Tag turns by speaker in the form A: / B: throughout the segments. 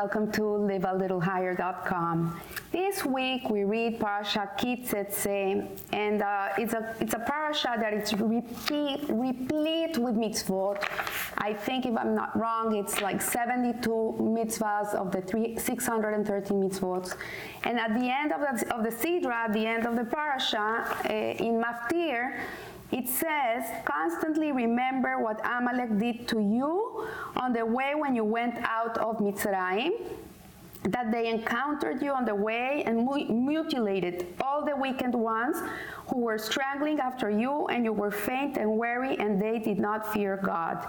A: welcome to livealittlehigher.com. This week we read Parasha Ki Seitze, and uh, it's a it's a parasha that is repeat, replete with mitzvot. I think if I'm not wrong, it's like 72 mitzvahs of the three, 630 mitzvot. And at the end of the, of the Sidra, at the end of the parasha, uh, in Maftir, it says, constantly remember what Amalek did to you on the way when you went out of Mitzrayim, that they encountered you on the way and mutilated all the wicked ones who were strangling after you, and you were faint and weary, and they did not fear God.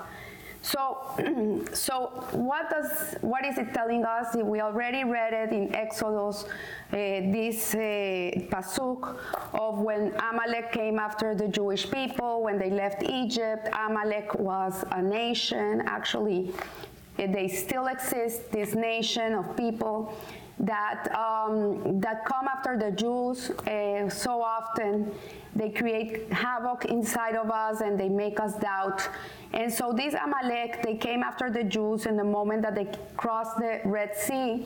A: So, so what does what is it telling us? We already read it in Exodus, uh, this uh, pasuk of when Amalek came after the Jewish people when they left Egypt. Amalek was a nation. Actually, they still exist. This nation of people that um, that come after the Jews uh, so often. They create havoc inside of us and they make us doubt. And so these Amalek, they came after the Jews in the moment that they crossed the Red Sea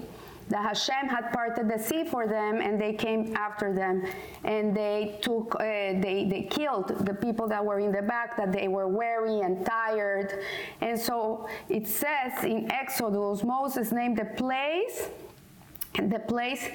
A: that Hashem had parted the sea for them, and they came after them, and they took, uh, they they killed the people that were in the back, that they were weary and tired, and so it says in Exodus, Moses named the place, the place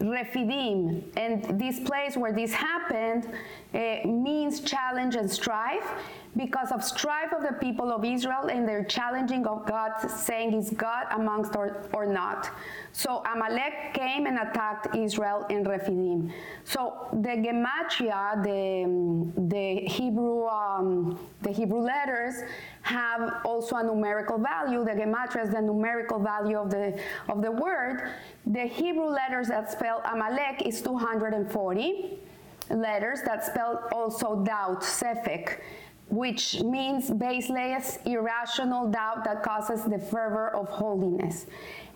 A: Refidim, and this place where this happened uh, means challenge and strife because of strife of the people of Israel and their challenging of God, saying, Is God amongst or, or not? So Amalek came and attacked Israel in Refidim. So the gematria, the, the Hebrew, um, the Hebrew letters, have also a numerical value. The gematria is the numerical value of the of the word. The Hebrew letters that spell Amalek is 240 letters that spell also doubt, Sefek which means baseless, irrational doubt that causes the fervor of holiness.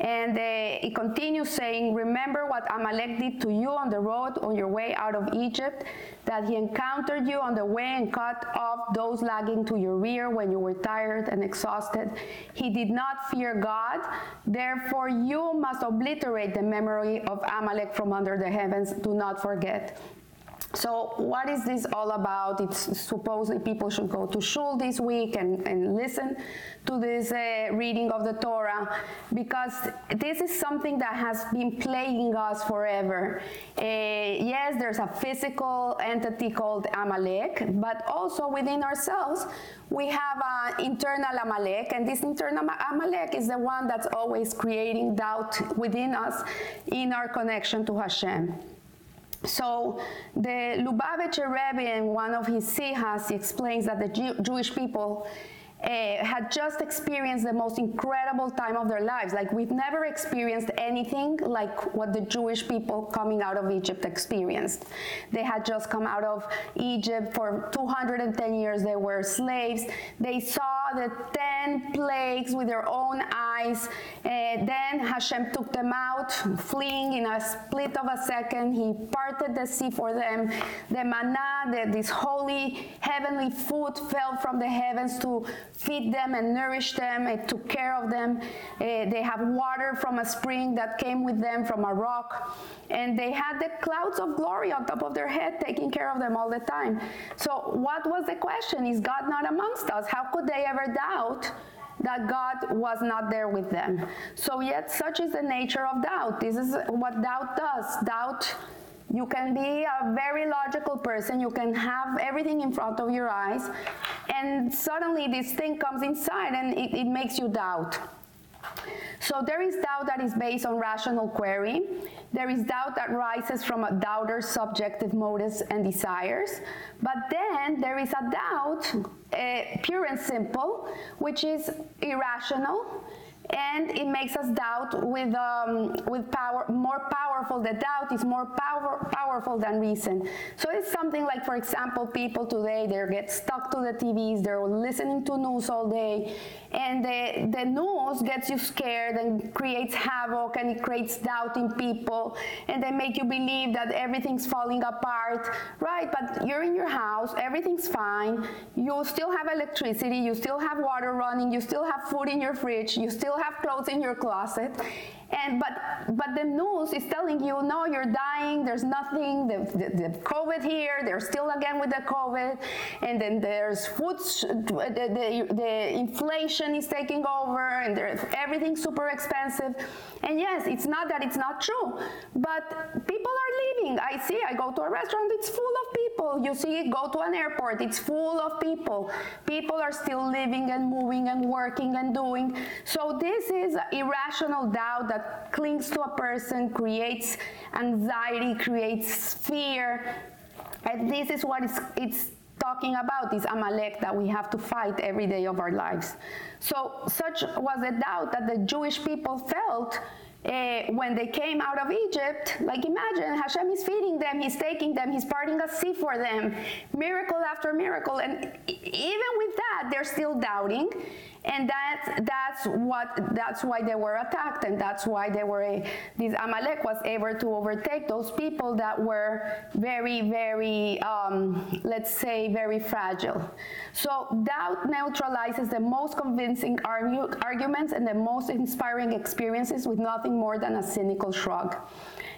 A: And uh, it continues saying, Remember what Amalek did to you on the road on your way out of Egypt, that he encountered you on the way and cut off those lagging to your rear when you were tired and exhausted. He did not fear God, therefore, you must obliterate the memory of Amalek from under the heavens. Do not forget. So what is this all about? It's supposedly people should go to shul this week and, and listen to this uh, reading of the Torah because this is something that has been plaguing us forever. Uh, yes, there's a physical entity called Amalek, but also within ourselves, we have an internal Amalek, and this internal Amalek is the one that's always creating doubt within us in our connection to Hashem. So the Lubavitcher Rebbe in one of his sihas, explains that the Jew Jewish people uh, had just experienced the most incredible time of their lives. Like we've never experienced anything like what the Jewish people coming out of Egypt experienced. They had just come out of Egypt for 210 years. They were slaves. They saw the 10 plagues with their own eyes. Uh, then Hashem took them out, fleeing in a split of a second. He parted the sea for them. The manna, the, this holy heavenly food fell from the heavens to feed them and nourish them. It took care of them. Uh, they have water from a spring that came with them from a rock. And they had the clouds of glory on top of their head, taking care of them all the time. So, what was the question? Is God not amongst us? How could they ever doubt? That God was not there with them. So, yet, such is the nature of doubt. This is what doubt does. Doubt you can be a very logical person, you can have everything in front of your eyes, and suddenly this thing comes inside and it, it makes you doubt. So there is doubt that is based on rational query. There is doubt that rises from a doubter's subjective motives and desires. But then there is a doubt, uh, pure and simple, which is irrational and it makes us doubt with um, with power more powerful the doubt is more power, powerful than reason. So it's something like for example people today they get stuck to the tvs they're listening to news all day and the, the news gets you scared and creates havoc and it creates doubt in people and they make you believe that everything's falling apart. Right but you're in your house everything's fine you still have electricity you still have water running you still have food in your fridge you still have clothes in your closet And but but the news is telling you, no, you're dying. There's nothing. The, the, the COVID here. They're still again with the COVID, and then there's food. The, the, the inflation is taking over, and everything's super expensive. And yes, it's not that it's not true, but people are leaving. I see. I go to a restaurant. It's full of people. You see, go to an airport. It's full of people. People are still living and moving and working and doing. So this is irrational doubt that clings to a person, creates anxiety, creates fear. And this is what it's, it's talking about, this Amalek that we have to fight every day of our lives. So, such was the doubt that the Jewish people felt uh, when they came out of Egypt, like imagine Hashem is feeding them, He's taking them, He's parting a sea for them, miracle after miracle. And even with that, they're still doubting and that's that's what that's why they were attacked and that's why they were this amalek was able to overtake those people that were very very um, let's say very fragile so doubt neutralizes the most convincing arguments and the most inspiring experiences with nothing more than a cynical shrug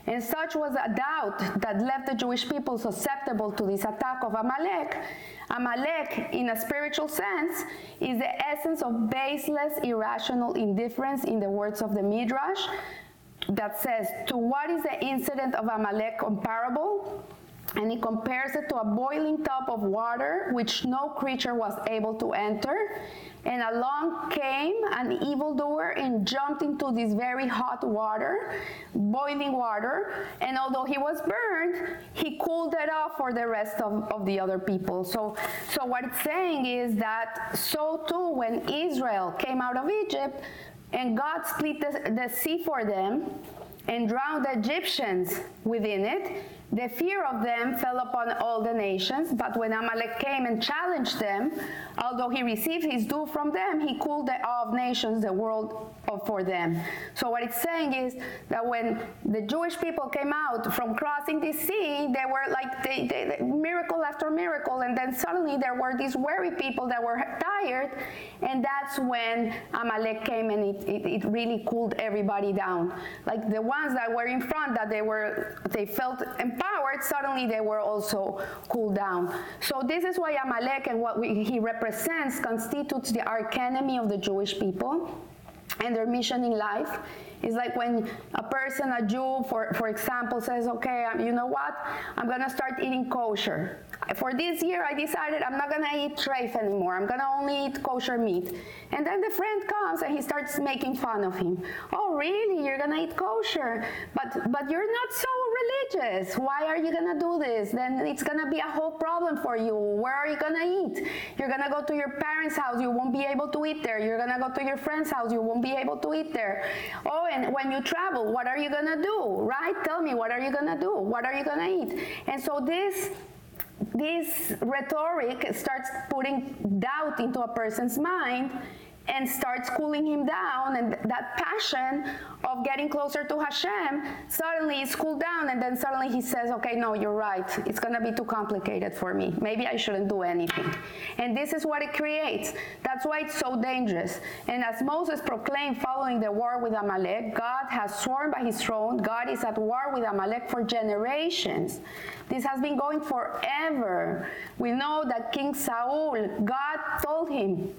A: and such was a doubt that left the Jewish people susceptible to this attack of Amalek. Amalek, in a spiritual sense, is the essence of baseless, irrational indifference, in the words of the Midrash, that says, To what is the incident of Amalek comparable? and he compares it to a boiling tub of water which no creature was able to enter. And along came an evildoer and jumped into this very hot water, boiling water. And although he was burned, he cooled it off for the rest of, of the other people. So, so what it's saying is that so too when Israel came out of Egypt and God split the, the sea for them and drowned the Egyptians within it, the fear of them fell upon all the nations, but when Amalek came and challenged them, although he received his due from them, he cooled the awe of nations, the world for them. So what it's saying is that when the Jewish people came out from crossing the sea, they were like they, they, they, miracle after miracle, and then suddenly there were these weary people that were tired, and that's when Amalek came and it, it, it really cooled everybody down. Like the ones that were in front, that they were they felt empowered suddenly they were also cooled down. So this is why Amalek and what we, he represents constitutes the arch enemy of the Jewish people and their mission in life. It's like when a person, a Jew, for, for example, says, okay, um, you know what? I'm going to start eating kosher. For this year, I decided I'm not going to eat treif anymore. I'm going to only eat kosher meat. And then the friend comes and he starts making fun of him. Oh, really? You're going to eat kosher? But, but you're not so religious. Why are you to do this? Then it's to be a whole problem for you. Where are you to eat? You're to go to your parents' house. You won't be able to eat there. You're to go to your friend's house. You won't be able to eat there. Oh, and when you travel, what are you to do? Right? Tell me, what are you to do? What are you to eat? And so this this rhetoric starts putting doubt into a person's mind and starts cooling him down and that passion of getting closer to Hashem suddenly is cooled down and then suddenly he says okay no you're right. It's going to be too complicated for me. Maybe I shouldn't do anything. And this is what it creates. That's why it's so dangerous. And as Moses proclaimed following the war with Amalek God has sworn by his throne God is at war with Amalek for generations. This has been going forever. We know that King Saul God told him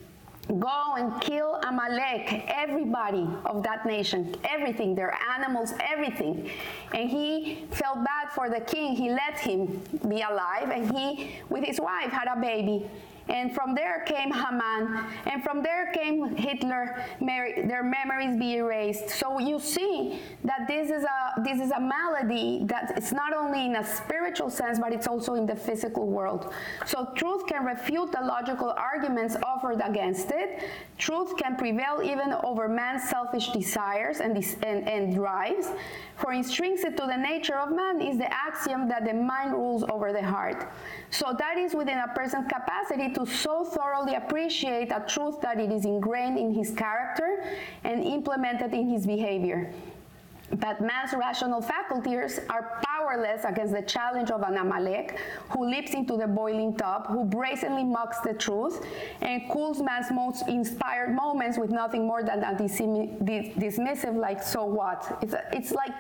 A: Go and kill Amalek, everybody of that nation, everything, their animals, everything. And he felt bad for the king. He let him be alive, and he, with his wife, had a baby. And from there came Haman, and from there came Hitler. Their memories be erased. So you see that this is a this is a malady that it's not only in a spiritual sense, but it's also in the physical world. So truth can refute the logical arguments offered against it. Truth can prevail even over man's selfish desires and, and, and drives. For intrinsic to the nature of man is the axiom that the mind rules over the heart. So that is within a person's capacity to so thoroughly appreciate a truth that it is ingrained in his character and implemented in his behavior. but man's rational faculties are powerless against the challenge of an Amalek who leaps into the boiling tub, who brazenly mocks the truth, and cools man's most inspired moments with nothing more than a dismissive, like, so what? It's, it's like,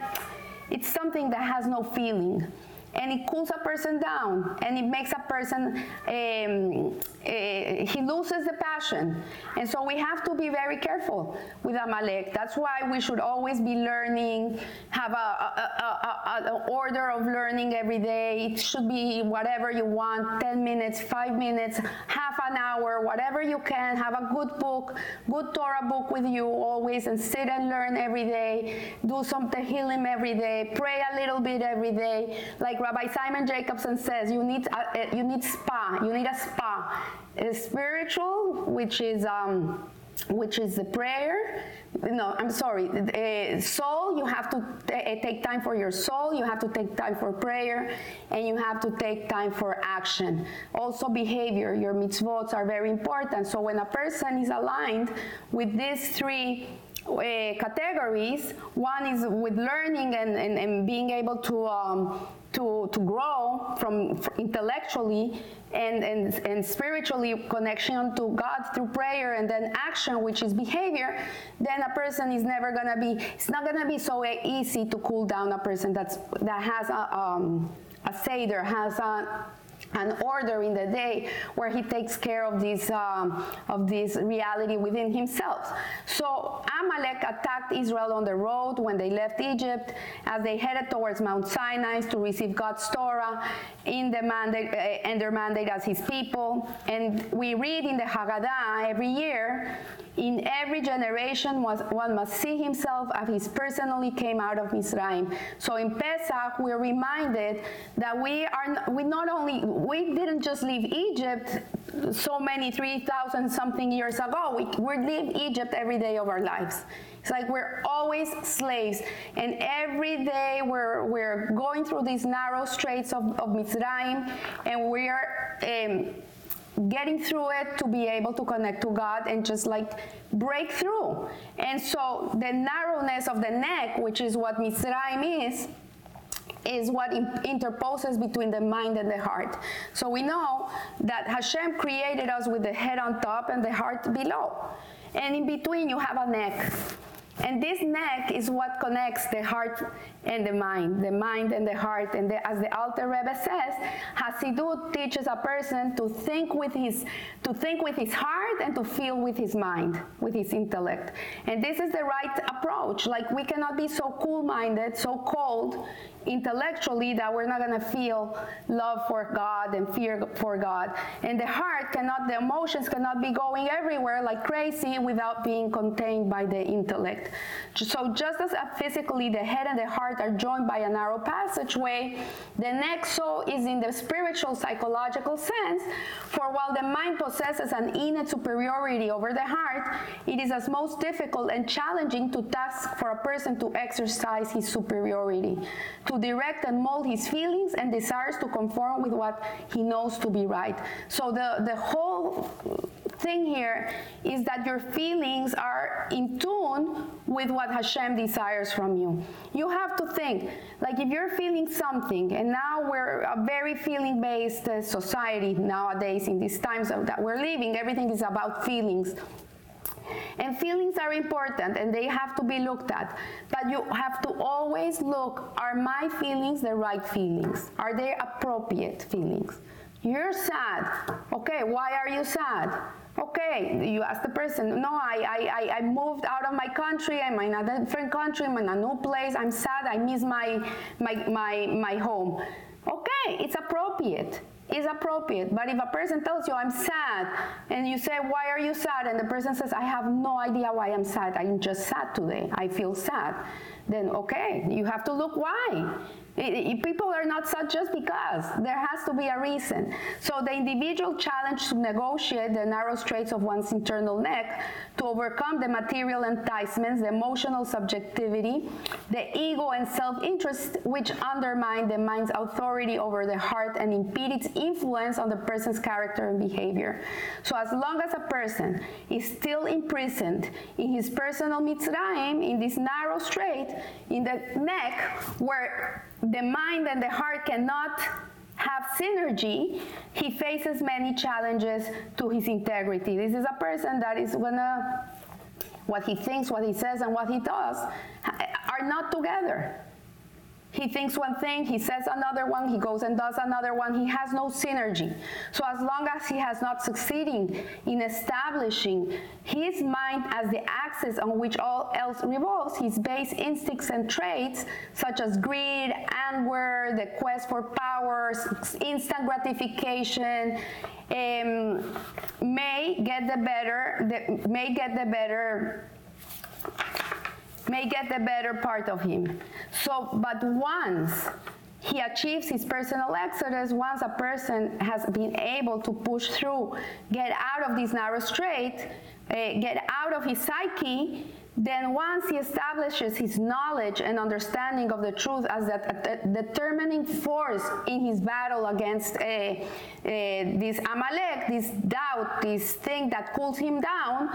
A: it's something that has no feeling and it cools a person down and it makes a person um, uh, he loses the passion. And so we have to be very careful with amalek. That's why we should always be learning have a, a, a, an order of learning every day. It should be whatever you want 10 minutes 5 minutes half an hour whatever you can. Have a good book good torah book with you always and sit and learn every day. Do some tehillim every day. Pray a little bit every day. Like Rabbi Simon Jacobson says, you need a, you need spa. You need a spa. A spiritual, which is um, which is the prayer. No, I'm sorry. Uh, soul, you have to t- take time for your soul. You have to take time for prayer, and you have to take time for action. Also, behavior. Your mitzvot are very important. So when a person is aligned with these three uh, categories. One is with learning and, and, and being able to um, to, to grow from, intellectually and, and, and spiritually connection to God through prayer and then action, which is behavior, then a person is never gonna be, it's not gonna be so easy to cool down a person that's, that has a, um, a Seder, has a an order in the day where he takes care of this um, of this reality within himself. So Amalek attacked Israel on the road when they left Egypt, as they headed towards Mount Sinai to receive God's Torah in the mandate eh, and their mandate as His people. And we read in the Haggadah every year in every generation, one must see himself as he personally came out of Mitzrayim. So in Pesach, we're reminded that we are we not only we didn't just leave Egypt so many 3,000 something years ago. We we leave Egypt every day of our lives. It's like we're always slaves, and every day we're we're going through these narrow straits of, of Mitzrayim, and we are. Um, getting through it to be able to connect to God and just like break through. And so the narrowness of the neck, which is what Mitzrayim is, is what interposes between the mind and the heart. So we know that Hashem created us with the head on top and the heart below. And in between, you have a neck. And this neck is what connects the heart and the mind, the mind and the heart. And the, as the Alter Rebbe says, Hasidut teaches a person to think with his to think with his heart and to feel with his mind, with his intellect. And this is the right approach. Like we cannot be so cool-minded, so cold intellectually that we're not going to feel love for God and fear for God. And the heart cannot, the emotions cannot be going everywhere like crazy without being contained by the intellect. So just as physically the head and the heart are joined by a narrow passageway, the neck so is in the spiritual psychological sense, for while the mind possesses an innate superiority over the heart, it is as most difficult and challenging to task for a person to exercise his superiority to direct and mold his feelings and desires to conform with what he knows to be right. So the, the whole thing here is that your feelings are in tune with what Hashem desires from you. You have to think, like if you're feeling something, and now we're a very feeling based uh, society nowadays in these times that we're living, everything is about feelings. And feelings are important and they have to be looked at. But you have to always look are my feelings the right feelings? Are they appropriate feelings? You're sad. Okay, why are you sad? Okay, you ask the person, no, I, I, I moved out of my country, I'm in a different country, I'm in a new place, I'm sad, I miss my, my, my, my home. Okay, it's appropriate is appropriate. But if a person tells you, I'm sad, and you say, Why are you sad? And the person says, I have no idea why I'm sad. I'm just sad today. I feel sad. Then, okay, you have to look why. It- it- people are not sad just because. There has to be a reason. So the individual challenge to negotiate the narrow straits of one's internal neck, to overcome the material enticements, the emotional subjectivity, the ego and self-interest which undermine the mind's authority over the heart and impede its influence on the person's character and behavior. So as long as a person is still imprisoned in his personal mitzrayim, in this narrow strait, in the neck, where the mind and the heart cannot have synergy, he faces many challenges to his integrity. This is a person that is gonna, what he thinks, what he says, and what he does are not together. He thinks one thing, he says another one, he goes and does another one. He has no synergy. So as long as he has not succeeding in establishing his mind as the axis on which all else revolves, his base instincts and traits, such as greed, anger, the quest for power, instant gratification, um, may get the better, the, may get the better may get the better part of him. So, but once he achieves his personal exodus, once a person has been able to push through, get out of this narrow strait, uh, get out of his psyche, then once he establishes his knowledge and understanding of the truth as a, determining force in his battle against uh, uh, this Amalek, this doubt, this thing that cools him down,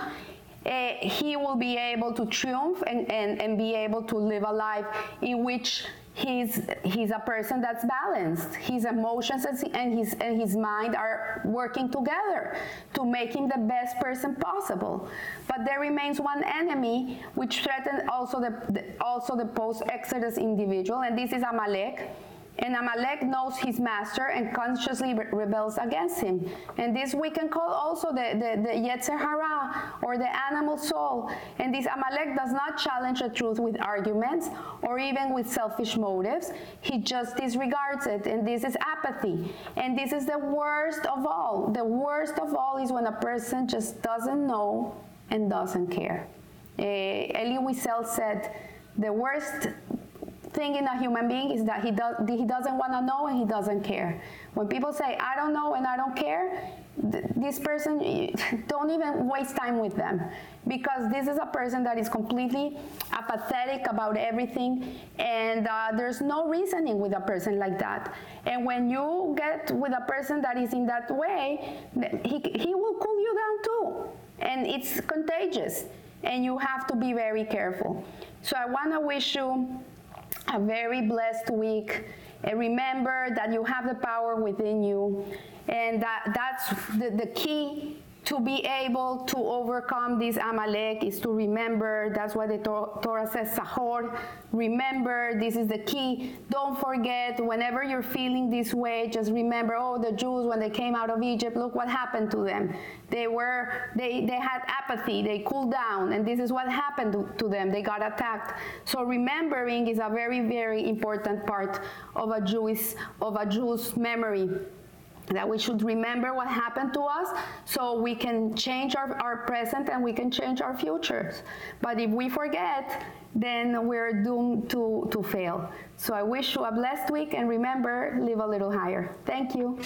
A: uh, he will be able to triumph and, and, and be able to live a life in which he's he's a person that's balanced. His emotions and his and his mind are working together to make him the best person possible. But there remains one enemy which threatens also the, the also the post exodus individual and this is amalek and Amalek knows his master and consciously re rebels against him. And this we can call also the, the, the Yetzer Hara or the animal soul. And this Amalek does not challenge the truth with arguments or even with selfish motives. He just disregards it. And this is apathy. And this is the worst of all. The worst of all is when a person just doesn't know and doesn't care. Uh, Elie Wiesel said, the worst thing in a human being is that he, does, he doesn't want to know and he doesn't care. When people say, I don't know and I don't care, th this person, don't even waste time with them because this is a person that is completely apathetic about everything and uh, there's no reasoning with a person like that. And when you get with a person that is in that way, he, he will cool you down too. And it's contagious and you have to be very careful. So I want to wish you a very blessed week. And remember that you have the power within you. And that, that's the, the key to be able to overcome this Amalek is to remember. That's why the Torah says, Zachor. Remember, this is the key. Don't forget, whenever you're feeling this way, just remember, oh, the Jews, when they came out of Egypt, look what happened to them. They were, they, they had apathy, they cooled down, and this is what happened to, them. They got attacked. So remembering is a very, very important part of a Jewish, of a Jew's memory that we should remember what happened to us so we can change our, our present and we can change our futures. But if we forget, then we're doomed to, to fail. So I wish you a blessed week and remember, live a little higher. Thank you.